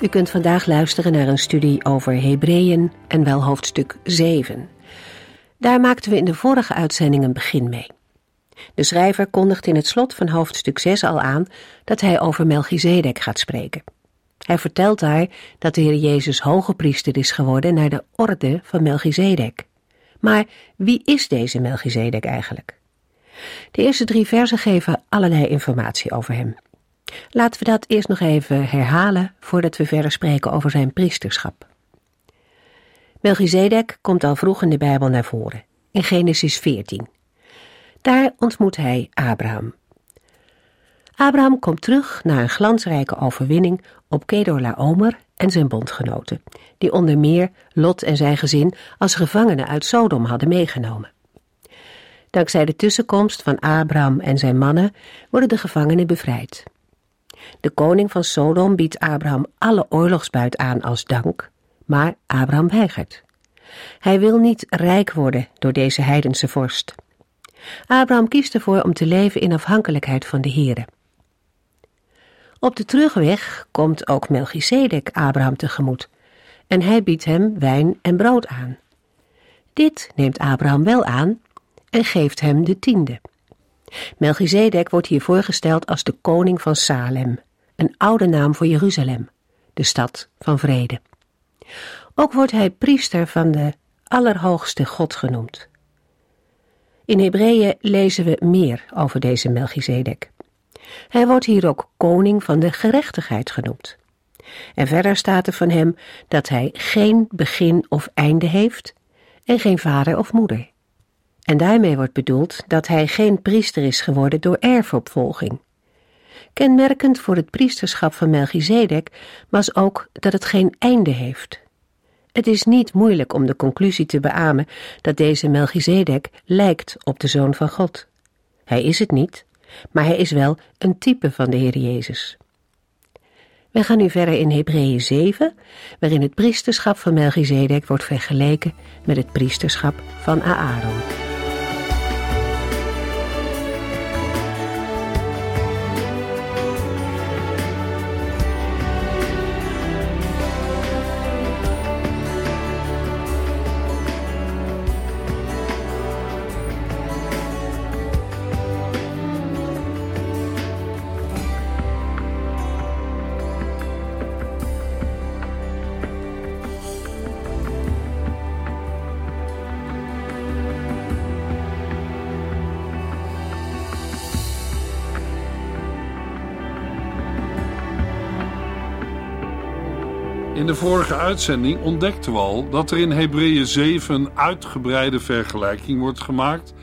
U kunt vandaag luisteren naar een studie over Hebreeën en wel hoofdstuk 7. Daar maakten we in de vorige uitzending een begin mee. De schrijver kondigt in het slot van hoofdstuk 6 al aan dat hij over Melchizedek gaat spreken. Hij vertelt daar dat de Heer Jezus hoge priester is geworden naar de orde van Melchizedek. Maar wie is deze Melchizedek eigenlijk? De eerste drie versen geven allerlei informatie over hem. Laten we dat eerst nog even herhalen voordat we verder spreken over zijn priesterschap. Melchizedek komt al vroeg in de Bijbel naar voren, in Genesis 14. Daar ontmoet hij Abraham. Abraham komt terug na een glansrijke overwinning op Kedorlaomer en zijn bondgenoten, die onder meer Lot en zijn gezin als gevangenen uit Sodom hadden meegenomen. Dankzij de tussenkomst van Abraham en zijn mannen worden de gevangenen bevrijd. De koning van Sodom biedt Abraham alle oorlogsbuit aan als dank, maar Abraham weigert. Hij wil niet rijk worden door deze heidense vorst. Abraham kiest ervoor om te leven in afhankelijkheid van de Here. Op de terugweg komt ook Melchizedek Abraham tegemoet en hij biedt hem wijn en brood aan. Dit neemt Abraham wel aan en geeft hem de tiende. Melchizedek wordt hier voorgesteld als de koning van Salem, een oude naam voor Jeruzalem, de stad van vrede. Ook wordt hij priester van de Allerhoogste God genoemd. In Hebreeën lezen we meer over deze Melchizedek. Hij wordt hier ook koning van de gerechtigheid genoemd. En verder staat er van hem dat hij geen begin of einde heeft en geen vader of moeder. En daarmee wordt bedoeld dat hij geen priester is geworden door erfopvolging. Kenmerkend voor het priesterschap van Melchizedek was ook dat het geen einde heeft. Het is niet moeilijk om de conclusie te beamen dat deze Melchizedek lijkt op de Zoon van God. Hij is het niet, maar hij is wel een type van de Heer Jezus. We gaan nu verder in Hebreeën 7, waarin het priesterschap van Melchizedek wordt vergeleken met het priesterschap van Aaron. In de vorige uitzending ontdekten we al dat er in Hebreeën 7 een uitgebreide vergelijking wordt gemaakt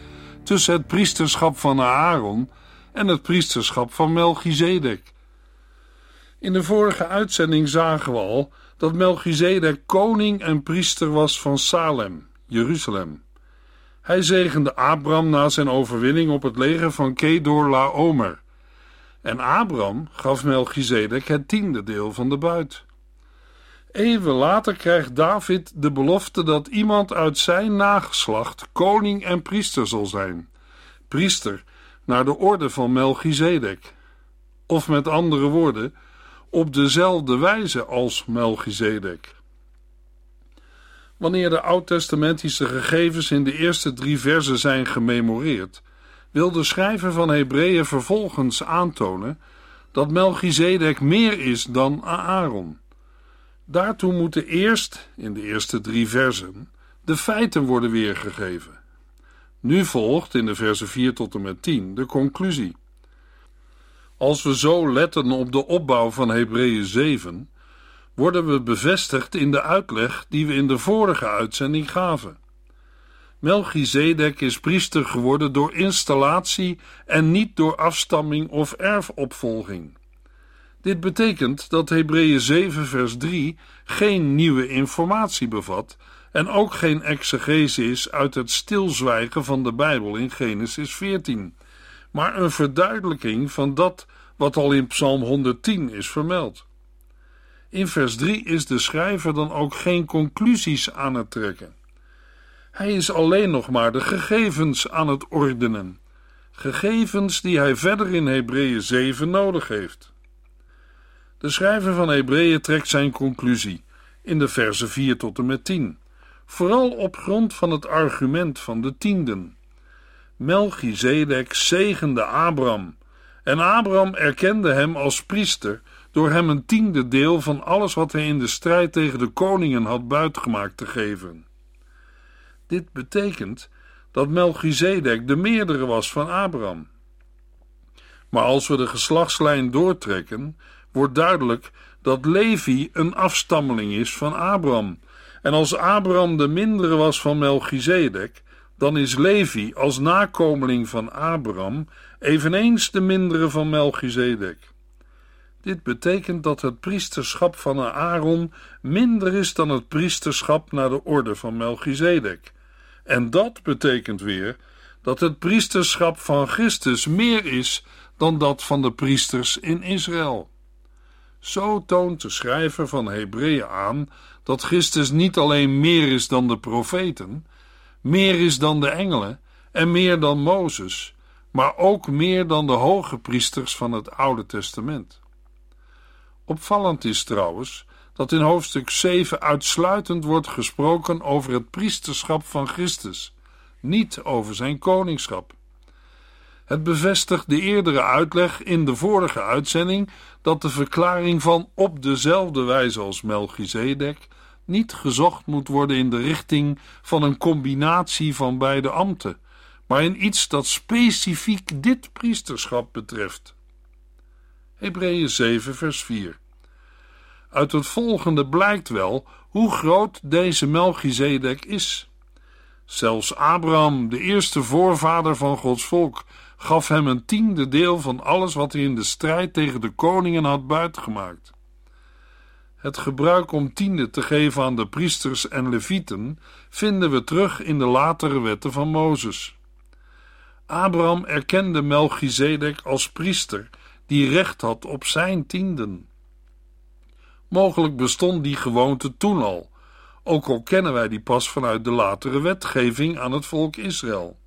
tussen het priesterschap van Aaron en het priesterschap van Melchizedek. In de vorige uitzending zagen we al dat Melchizedek koning en priester was van Salem, Jeruzalem. Hij zegende Abram na zijn overwinning op het leger van Kedor Laomer. En Abram gaf Melchizedek het tiende deel van de buit. Even later krijgt David de belofte dat iemand uit zijn nageslacht koning en priester zal zijn. Priester naar de orde van Melchizedek. Of met andere woorden, op dezelfde wijze als Melchizedek. Wanneer de oud-testamentische gegevens in de eerste drie versen zijn gememoreerd, wil de schrijver van Hebreeën vervolgens aantonen dat Melchizedek meer is dan Aaron. Daartoe moeten eerst, in de eerste drie versen, de feiten worden weergegeven. Nu volgt in de versen 4 tot en met 10 de conclusie. Als we zo letten op de opbouw van Hebreeën 7, worden we bevestigd in de uitleg die we in de vorige uitzending gaven. Melchizedek is priester geworden door installatie en niet door afstamming of erfopvolging. Dit betekent dat Hebreeën 7 vers 3 geen nieuwe informatie bevat en ook geen exegese is uit het stilzwijgen van de Bijbel in Genesis 14, maar een verduidelijking van dat wat al in Psalm 110 is vermeld. In vers 3 is de schrijver dan ook geen conclusies aan het trekken. Hij is alleen nog maar de gegevens aan het ordenen, gegevens die hij verder in Hebreeën 7 nodig heeft. De schrijver van Hebreeën trekt zijn conclusie in de versen 4 tot en met 10, vooral op grond van het argument van de tienden. Melchizedek zegende Abraham en Abraham erkende hem als priester door hem een tiende deel van alles wat hij in de strijd tegen de koningen had buitgemaakt te geven. Dit betekent dat Melchizedek de meerdere was van Abraham. Maar als we de geslachtslijn doortrekken, wordt duidelijk dat Levi een afstammeling is van Abraham. En als Abraham de mindere was van Melchizedek, dan is Levi als nakomeling van Abraham eveneens de mindere van Melchizedek. Dit betekent dat het priesterschap van Aaron minder is dan het priesterschap naar de orde van Melchizedek. En dat betekent weer dat het priesterschap van Christus meer is dan dat van de priesters in Israël. Zo toont de schrijver van Hebreeën aan dat Christus niet alleen meer is dan de profeten, meer is dan de engelen en meer dan Mozes, maar ook meer dan de hoge priesters van het Oude Testament. Opvallend is trouwens dat in hoofdstuk 7 uitsluitend wordt gesproken over het priesterschap van Christus, niet over zijn koningschap. Het bevestigt de eerdere uitleg in de vorige uitzending dat de verklaring van op dezelfde wijze als Melchizedek niet gezocht moet worden in de richting van een combinatie van beide ambten, maar in iets dat specifiek dit priesterschap betreft. Hebreeën 7 vers 4 Uit het volgende blijkt wel hoe groot deze Melchizedek is. Zelfs Abraham, de eerste voorvader van Gods volk, gaf hem een tiende deel van alles wat hij in de strijd tegen de koningen had buitgemaakt. Het gebruik om tiende te geven aan de priesters en levieten vinden we terug in de latere wetten van Mozes. Abraham erkende Melchizedek als priester die recht had op zijn tienden. Mogelijk bestond die gewoonte toen al, ook al kennen wij die pas vanuit de latere wetgeving aan het volk Israël.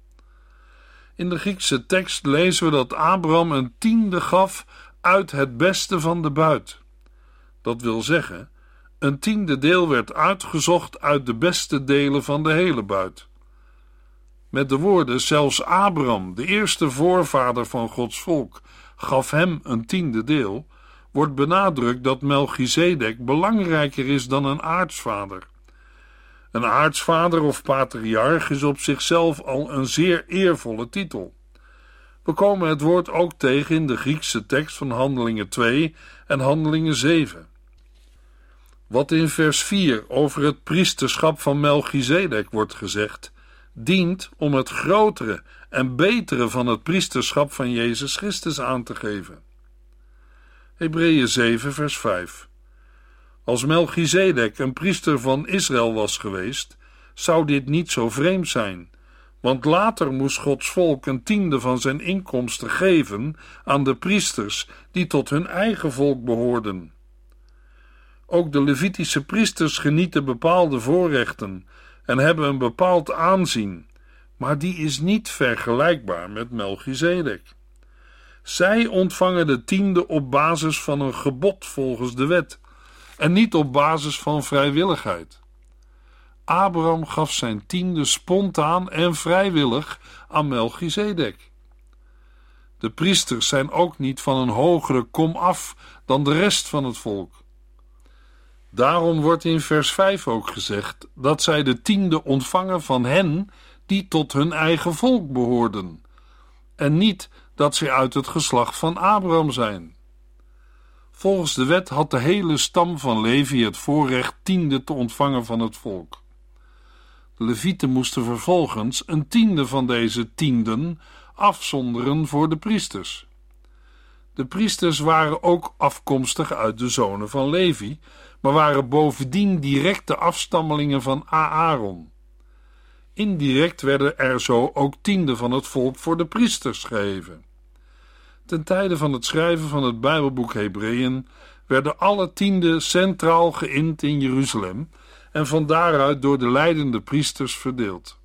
In de Griekse tekst lezen we dat Abraham een tiende gaf uit het beste van de buit. Dat wil zeggen, een tiende deel werd uitgezocht uit de beste delen van de hele buit. Met de woorden: zelfs Abraham, de eerste voorvader van Gods volk, gaf hem een tiende deel, wordt benadrukt dat Melchizedek belangrijker is dan een aartsvader. Een aartsvader of patriarch is op zichzelf al een zeer eervolle titel. We komen het woord ook tegen in de Griekse tekst van Handelingen 2 en Handelingen 7. Wat in vers 4 over het priesterschap van Melchizedek wordt gezegd, dient om het grotere en betere van het priesterschap van Jezus Christus aan te geven. Hebreeën 7, vers 5. Als Melchizedek een priester van Israël was geweest, zou dit niet zo vreemd zijn, want later moest Gods volk een tiende van zijn inkomsten geven aan de priesters die tot hun eigen volk behoorden. Ook de Levitische priesters genieten bepaalde voorrechten en hebben een bepaald aanzien, maar die is niet vergelijkbaar met Melchizedek. Zij ontvangen de tiende op basis van een gebod volgens de wet en niet op basis van vrijwilligheid. Abraham gaf zijn tiende spontaan en vrijwillig aan Melchizedek. De priesters zijn ook niet van een hogere kom af dan de rest van het volk. Daarom wordt in vers 5 ook gezegd dat zij de tiende ontvangen van hen die tot hun eigen volk behoorden, en niet dat zij uit het geslacht van Abraham zijn. Volgens de wet had de hele stam van Levi het voorrecht tiende te ontvangen van het volk. De Levieten moesten vervolgens een tiende van deze tienden afzonderen voor de priesters. De priesters waren ook afkomstig uit de zonen van Levi, maar waren bovendien directe afstammelingen van Aaron. Indirect werden er zo ook tienden van het volk voor de priesters gegeven. Ten tijde van het schrijven van het Bijbelboek Hebreeën werden alle tienden centraal geïnd in Jeruzalem en van daaruit door de leidende priesters verdeeld.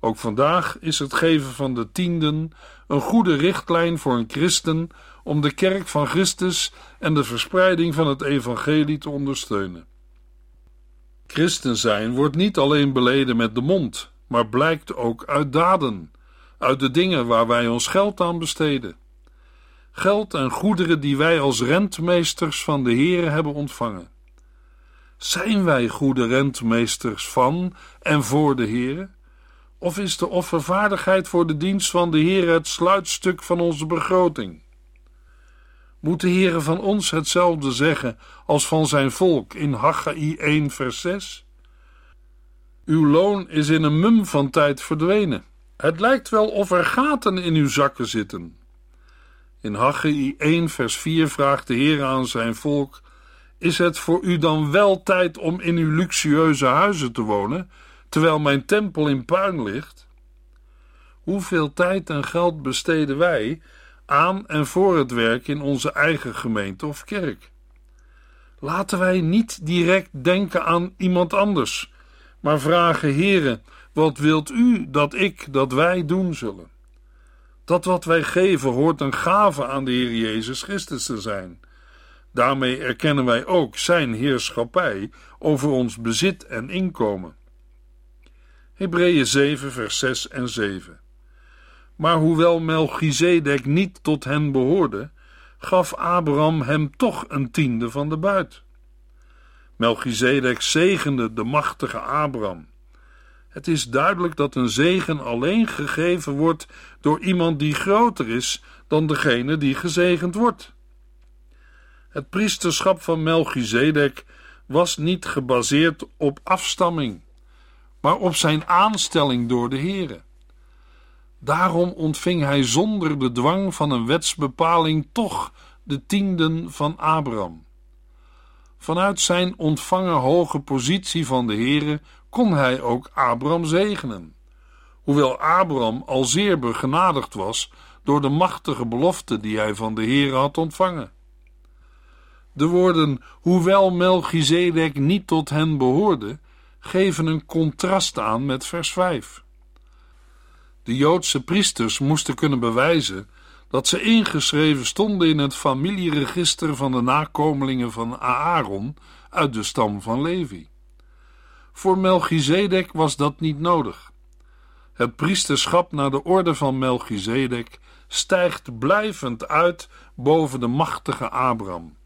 Ook vandaag is het geven van de tienden een goede richtlijn voor een christen om de kerk van Christus en de verspreiding van het evangelie te ondersteunen. Christen zijn wordt niet alleen beleden met de mond, maar blijkt ook uit daden, uit de dingen waar wij ons geld aan besteden. Geld en goederen die wij als rentmeesters van de Heer hebben ontvangen. Zijn wij goede rentmeesters van en voor de Heer? Of is de offervaardigheid voor de dienst van de Heer het sluitstuk van onze begroting? Moet de Heere van ons hetzelfde zeggen als van zijn volk in Haggai 1 vers 6? Uw loon is in een mum van tijd verdwenen. Het lijkt wel of er gaten in uw zakken zitten. In Haggai 1 vers 4 vraagt de Heer aan zijn volk: Is het voor u dan wel tijd om in uw luxueuze huizen te wonen, terwijl mijn tempel in puin ligt? Hoeveel tijd en geld besteden wij aan en voor het werk in onze eigen gemeente of kerk. Laten wij niet direct denken aan iemand anders, maar vragen: Heere, wat wilt u dat ik, dat wij doen zullen? Dat wat wij geven hoort een gave aan de Heer Jezus Christus te zijn. Daarmee erkennen wij ook Zijn heerschappij over ons bezit en inkomen. Hebreeën 7, vers 6 en 7. Maar hoewel Melchizedek niet tot hen behoorde, gaf Abraham hem toch een tiende van de buit. Melchizedek zegende de machtige Abraham. Het is duidelijk dat een zegen alleen gegeven wordt door iemand die groter is dan degene die gezegend wordt. Het priesterschap van Melchizedek was niet gebaseerd op afstamming, maar op zijn aanstelling door de Here. Daarom ontving hij zonder de dwang van een wetsbepaling toch de tienden van Abraham. Vanuit zijn ontvangen hoge positie van de Heere kon hij ook Abraham zegenen. Hoewel Abraham al zeer begenadigd was door de machtige belofte die hij van de Heere had ontvangen. De woorden, hoewel Melchizedek niet tot hen behoorde, geven een contrast aan met vers 5. De Joodse priesters moesten kunnen bewijzen dat ze ingeschreven stonden in het familieregister van de nakomelingen van Aaron uit de stam van Levi. Voor Melchizedek was dat niet nodig. Het priesterschap naar de orde van Melchizedek stijgt blijvend uit boven de machtige Abraham.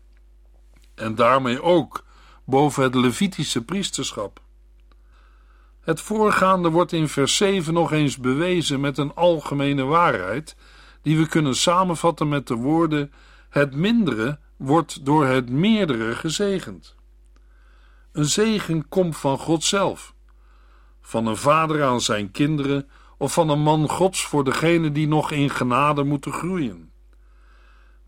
En daarmee ook boven het Levitische priesterschap. Het voorgaande wordt in vers 7 nog eens bewezen met een algemene waarheid, die we kunnen samenvatten met de woorden: Het mindere wordt door het meerdere gezegend. Een zegen komt van God zelf, van een vader aan zijn kinderen of van een man Gods voor degene die nog in genade moeten groeien.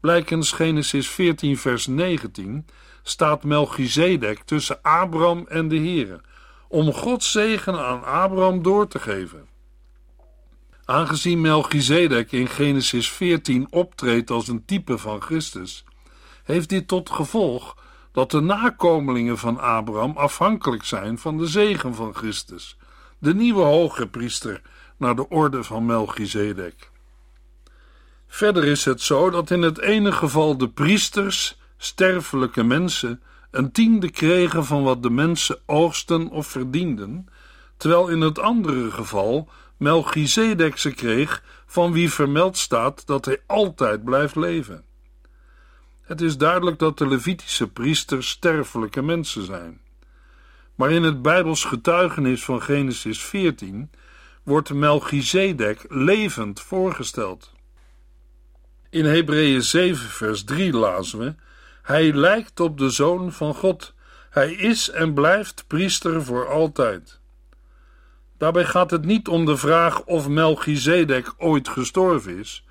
Blijkens Genesis 14, vers 19 staat Melchizedek tussen Abraham en de Here om Gods zegen aan Abraham door te geven. Aangezien Melchizedek in Genesis 14 optreedt als een type van Christus, heeft dit tot gevolg dat de nakomelingen van Abraham afhankelijk zijn van de zegen van Christus, de nieuwe hoge priester naar de orde van Melchizedek. Verder is het zo dat in het ene geval de priesters, sterfelijke mensen, een tiende kregen van wat de mensen oogsten of verdienden, terwijl in het andere geval Melchizedek ze kreeg van wie vermeld staat dat hij altijd blijft leven. Het is duidelijk dat de Levitische priesters sterfelijke mensen zijn. Maar in het Bijbels getuigenis van Genesis 14 wordt Melchizedek levend voorgesteld. In Hebreeën 7 vers 3 lazen we hij lijkt op de Zoon van God. Hij is en blijft priester voor altijd. Daarbij gaat het niet om de vraag of Melchizedek ooit gestorven is,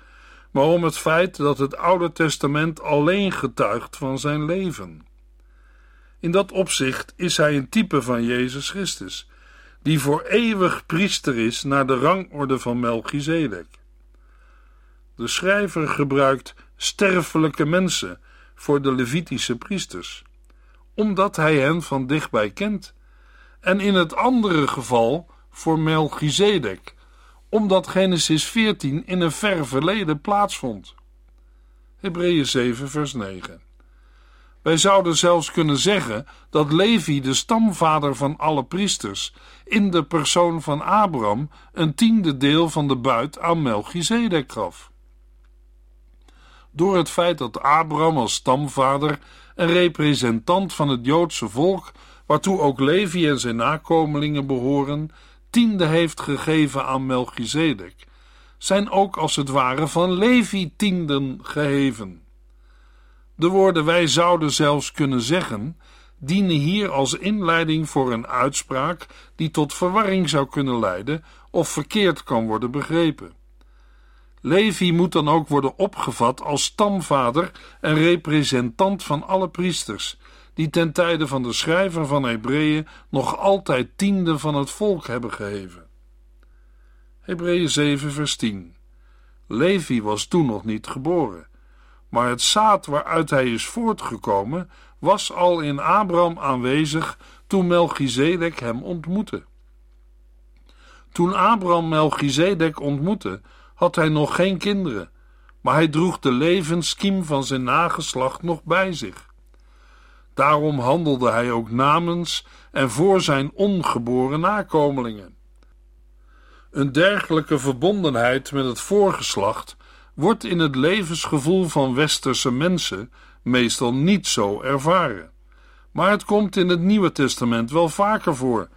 maar om het feit dat het Oude Testament alleen getuigt van zijn leven. In dat opzicht is hij een type van Jezus Christus, die voor eeuwig priester is naar de rangorde van Melchizedek. De schrijver gebruikt sterfelijke mensen voor de Levitische priesters, omdat hij hen van dichtbij kent, en in het andere geval voor Melchizedek, omdat Genesis 14 in een ver verleden plaatsvond. Hebreeën 7, vers 9. Wij zouden zelfs kunnen zeggen dat Levi, de stamvader van alle priesters, in de persoon van Abraham een tiende deel van de buit aan Melchizedek gaf. Door het feit dat Abraham als stamvader en representant van het Joodse volk, waartoe ook Levi en zijn nakomelingen behoren, tiende heeft gegeven aan Melchizedek, zijn ook als het ware van Levi tienden geheven. De woorden wij zouden zelfs kunnen zeggen, dienen hier als inleiding voor een uitspraak die tot verwarring zou kunnen leiden of verkeerd kan worden begrepen. Levi moet dan ook worden opgevat als stamvader en representant van alle priesters, die ten tijde van de schrijver van Hebreeën nog altijd tiende van het volk hebben geheven. Hebreeën 7 vers 10 Levi was toen nog niet geboren, maar het zaad waaruit hij is voortgekomen was al in Abraham aanwezig toen Melchizedek hem ontmoette. Toen Abraham Melchizedek ontmoette, had hij nog geen kinderen, maar hij droeg de levenskiem van zijn nageslacht nog bij zich. Daarom handelde hij ook namens en voor zijn ongeboren nakomelingen. Een dergelijke verbondenheid met het voorgeslacht wordt in het levensgevoel van westerse mensen meestal niet zo ervaren. Maar het komt in het Nieuwe Testament wel vaker voor,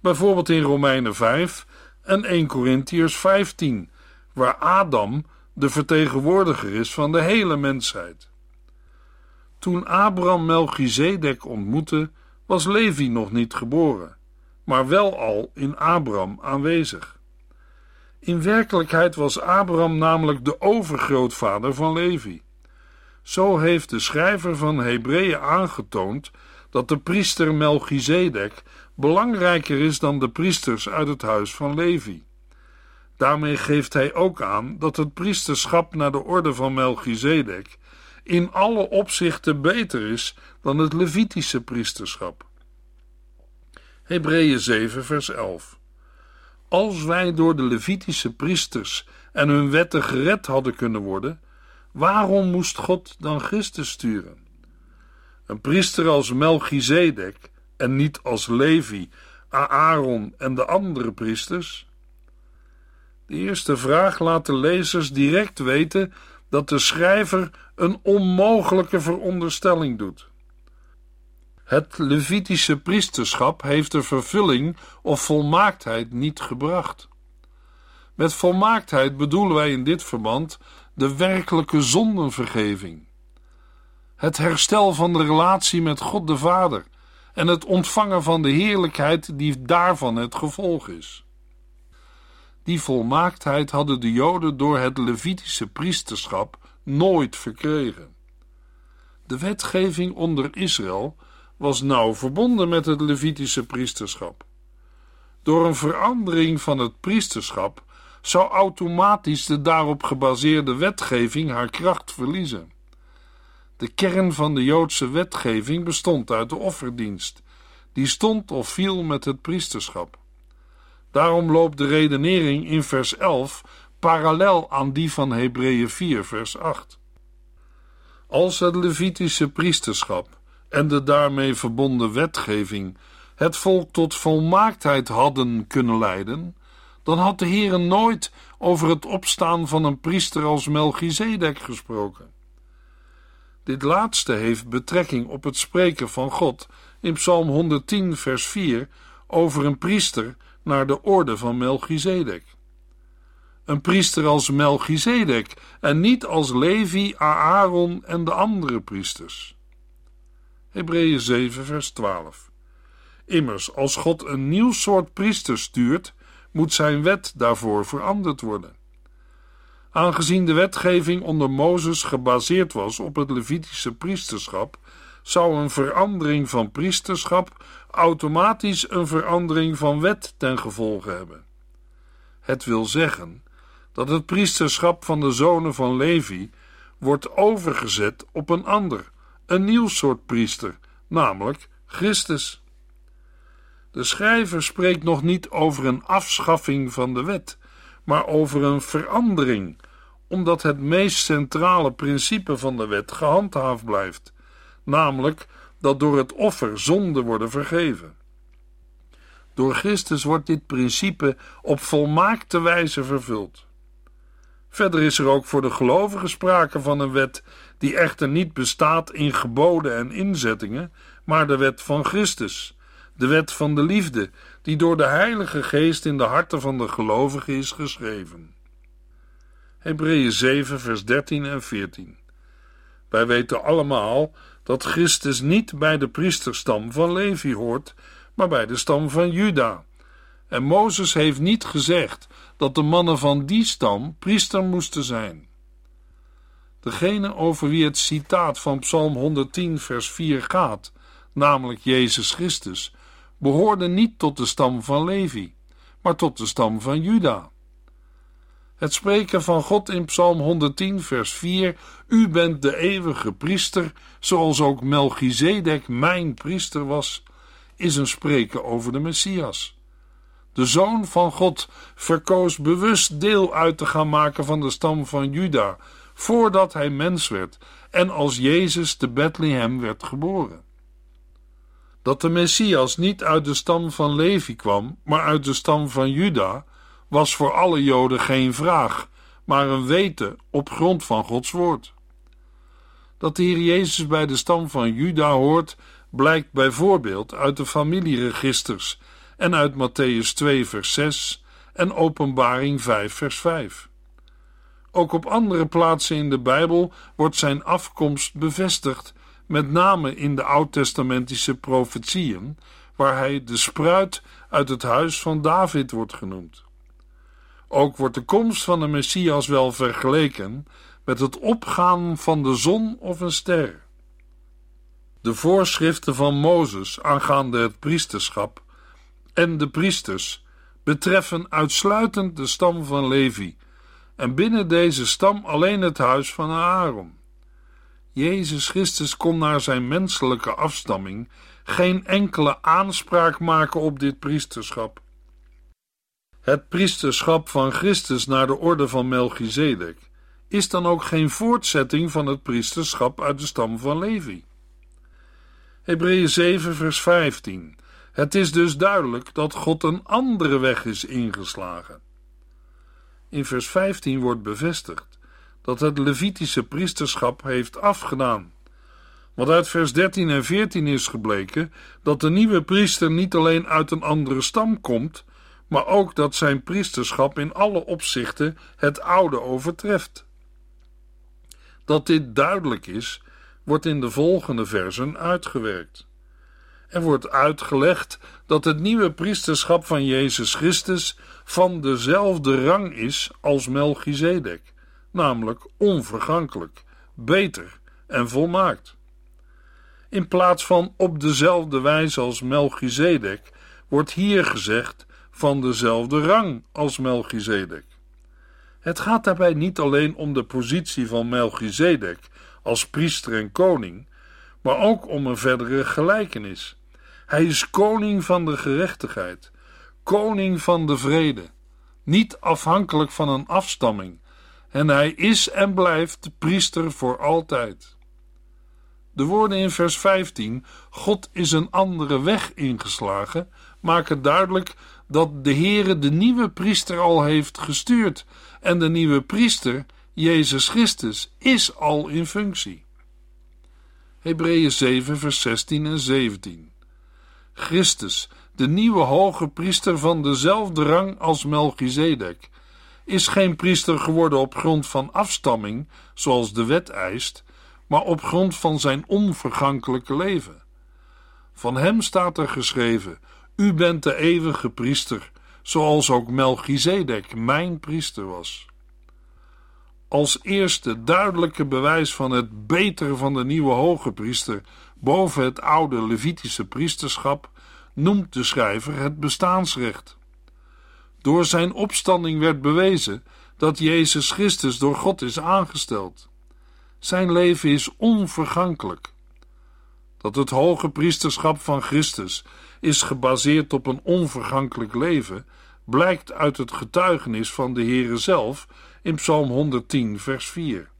bijvoorbeeld in Romeinen 5 en 1 Corinthiërs 15, waar Adam de vertegenwoordiger is van de hele mensheid. Toen Abraham Melchizedek ontmoette, was Levi nog niet geboren, maar wel al in Abraham aanwezig. In werkelijkheid was Abraham namelijk de overgrootvader van Levi. Zo heeft de schrijver van Hebreeën aangetoond dat de priester Melchizedek belangrijker is dan de priesters uit het huis van Levi. Daarmee geeft hij ook aan dat het priesterschap naar de orde van Melchizedek in alle opzichten beter is dan het Levitische priesterschap. Hebreeën 7, vers 11. Als wij door de Levitische priesters en hun wetten gered hadden kunnen worden, waarom moest God dan Christus sturen? Een priester als Melchizedek en niet als Levi, Aaron en de andere priesters? De eerste vraag laat de lezers direct weten dat de schrijver een onmogelijke veronderstelling doet. Het Levitische priesterschap heeft de vervulling of volmaaktheid niet gebracht. Met volmaaktheid bedoelen wij in dit verband de werkelijke zondenvergeving, het herstel van de relatie met God de Vader en het ontvangen van de heerlijkheid die daarvan het gevolg is. Die volmaaktheid hadden de Joden door het Levitische priesterschap nooit verkregen. De wetgeving onder Israël was nauw verbonden met het Levitische priesterschap. Door een verandering van het priesterschap zou automatisch de daarop gebaseerde wetgeving haar kracht verliezen. De kern van de Joodse wetgeving bestond uit de offerdienst, die stond of viel met het priesterschap. Daarom loopt de redenering in vers 11 parallel aan die van Hebreeën 4, vers 8. Als het Levitische priesterschap en de daarmee verbonden wetgeving het volk tot volmaaktheid hadden kunnen leiden, dan had de Heere nooit over het opstaan van een priester als Melchizedek gesproken. Dit laatste heeft betrekking op het spreken van God in Psalm 110, vers 4 over een priester naar de orde van Melchizedek. Een priester als Melchizedek en niet als Levi, Aaron en de andere priesters. Hebreeën 7, vers 12. Immers, als God een nieuw soort priester stuurt, moet zijn wet daarvoor veranderd worden. Aangezien de wetgeving onder Mozes gebaseerd was op het Levitische priesterschap, zou een verandering van priesterschap automatisch een verandering van wet ten gevolge hebben. Het wil zeggen dat het priesterschap van de zonen van Levi wordt overgezet op een ander, een nieuw soort priester, namelijk Christus. De schrijver spreekt nog niet over een afschaffing van de wet, maar over een verandering, omdat het meest centrale principe van de wet gehandhaafd blijft, namelijk dat door het offer zonden worden vergeven. Door Christus wordt dit principe op volmaakte wijze vervuld. Verder is er ook voor de gelovigen sprake van een wet die echter niet bestaat in geboden en inzettingen, maar de wet van Christus, de wet van de liefde, die door de Heilige Geest in de harten van de gelovigen is geschreven. Hebreeën 7, vers 13 en 14. Wij weten allemaal dat Christus niet bij de priesterstam van Levi hoort, maar bij de stam van Juda. En Mozes heeft niet gezegd dat de mannen van die stam priester moesten zijn. Degene over wie het citaat van Psalm 110, vers 4 gaat, namelijk Jezus Christus, behoorde niet tot de stam van Levi, maar tot de stam van Juda. Het spreken van God in Psalm 110, vers 4: U bent de eeuwige priester, zoals ook Melchizedek mijn priester was, is een spreken over de Messias. De zoon van God verkoos bewust deel uit te gaan maken van de stam van Juda, voordat hij mens werd en als Jezus te Bethlehem werd geboren. Dat de Messias niet uit de stam van Levi kwam, maar uit de stam van Juda, was voor alle Joden geen vraag, maar een weten op grond van Gods woord. Dat de Heer Jezus bij de stam van Juda hoort, blijkt bijvoorbeeld uit de familieregisters en uit Matthäus 2, vers 6 en Openbaring 5, vers 5. Ook op andere plaatsen in de Bijbel wordt zijn afkomst bevestigd, met name in de oud-testamentische profetieën, waar hij de spruit uit het huis van David wordt genoemd. Ook wordt de komst van de Messias wel vergeleken met het opgaan van de zon of een ster. De voorschriften van Mozes aangaande het priesterschap en de priesters betreffen uitsluitend de stam van Levi en binnen deze stam alleen het huis van Aaron. Jezus Christus kon naar zijn menselijke afstamming geen enkele aanspraak maken op dit priesterschap. Het priesterschap van Christus naar de orde van Melchizedek is dan ook geen voortzetting van het priesterschap uit de stam van Levi. Hebreeën 7 vers 15 Het is dus duidelijk dat God een andere weg is ingeslagen. In vers 15 wordt bevestigd dat het Levitische priesterschap heeft afgedaan. Want uit vers 13 en 14 is gebleken dat de nieuwe priester niet alleen uit een andere stam komt, maar ook dat zijn priesterschap in alle opzichten het oude overtreft. Dat dit duidelijk is, wordt in de volgende versen uitgewerkt. Er wordt uitgelegd dat het nieuwe priesterschap van Jezus Christus van dezelfde rang is als Melchizedek, namelijk onvergankelijk, beter en volmaakt. In plaats van op dezelfde wijze als Melchizedek wordt hier gezegd van dezelfde rang als Melchizedek. Het gaat daarbij niet alleen om de positie van Melchizedek als priester en koning, maar ook om een verdere gelijkenis. Hij is koning van de gerechtigheid, koning van de vrede, niet afhankelijk van een afstamming, en hij is en blijft priester voor altijd. De woorden in vers 15: God is een andere weg ingeslagen, maken duidelijk dat de Heere de nieuwe priester al heeft gestuurd en de nieuwe priester, Jezus Christus, is al in functie. Hebreeën 7 vers 16 en 17 Christus, de nieuwe hoge priester van dezelfde rang als Melchizedek, is geen priester geworden op grond van afstamming, zoals de wet eist, maar op grond van zijn onvergankelijke leven. Van hem staat er geschreven: U bent de eeuwige priester, zoals ook Melchizedek mijn priester was. als eerste duidelijke bewijs van het betere van de nieuwe hoge priester boven het oude Levitische priesterschap, noemt de schrijver het bestaansrecht. Door zijn opstanding werd bewezen dat Jezus Christus door God is aangesteld. Zijn leven is onvergankelijk. Dat het hoge priesterschap van Christus is gebaseerd op een onvergankelijk leven, blijkt uit het getuigenis van de Heere zelf in Psalm 110, vers 4.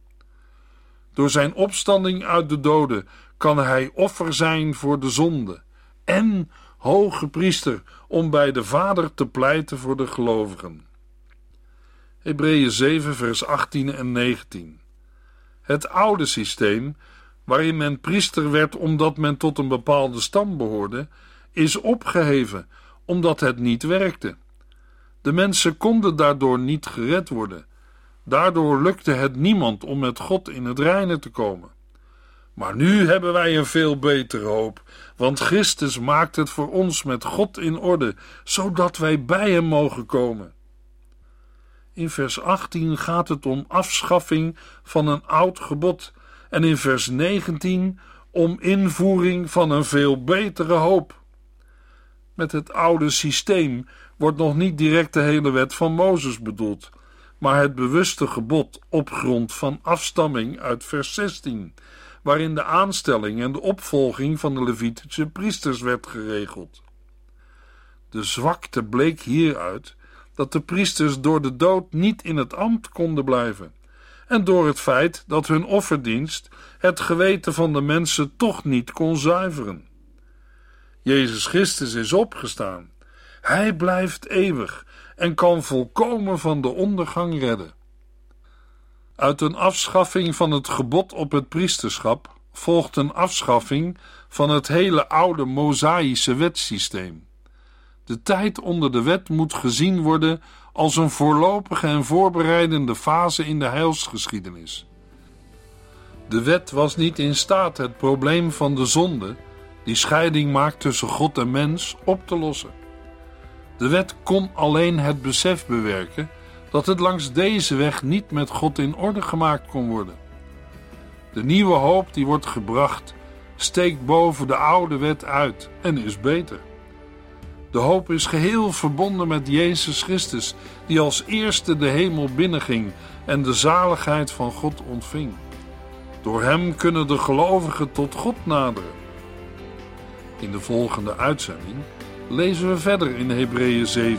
Door zijn opstanding uit de doden kan hij offer zijn voor de zonde en hoge priester om bij de Vader te pleiten voor de gelovigen. Hebreeën 7, vers 18 en 19. Het oude systeem, waarin men priester werd omdat men tot een bepaalde stam behoorde, is opgeheven omdat het niet werkte. De mensen konden daardoor niet gered worden. Daardoor lukte het niemand om met God in het reine te komen. Maar nu hebben wij een veel betere hoop, want Christus maakt het voor ons met God in orde, zodat wij bij Hem mogen komen. In vers 18 gaat het om afschaffing van een oud gebod en in vers 19 om invoering van een veel betere hoop. Met het oude systeem wordt nog niet direct de hele wet van Mozes bedoeld, maar het bewuste gebod op grond van afstamming uit vers 16, waarin de aanstelling en de opvolging van de Levitische priesters werd geregeld. De zwakte bleek hieruit dat de priesters door de dood niet in het ambt konden blijven, en door het feit dat hun offerdienst het geweten van de mensen toch niet kon zuiveren. Jezus Christus is opgestaan. Hij blijft eeuwig en kan volkomen van de ondergang redden. Uit een afschaffing van het gebod op het priesterschap volgt een afschaffing van het hele oude Mosaïsche wetsysteem. De tijd onder de wet moet gezien worden als een voorlopige en voorbereidende fase in de heilsgeschiedenis. De wet was niet in staat het probleem van de zonde, die scheiding maakt tussen God en mens, op te lossen. De wet kon alleen het besef bewerken dat het langs deze weg niet met God in orde gemaakt kon worden. De nieuwe hoop die wordt gebracht, steekt boven de oude wet uit en is beter. De hoop is geheel verbonden met Jezus Christus, die als eerste de hemel binnenging en de zaligheid van God ontving. Door hem kunnen de gelovigen tot God naderen. In de volgende uitzending lezen we verder in Hebreeën 7.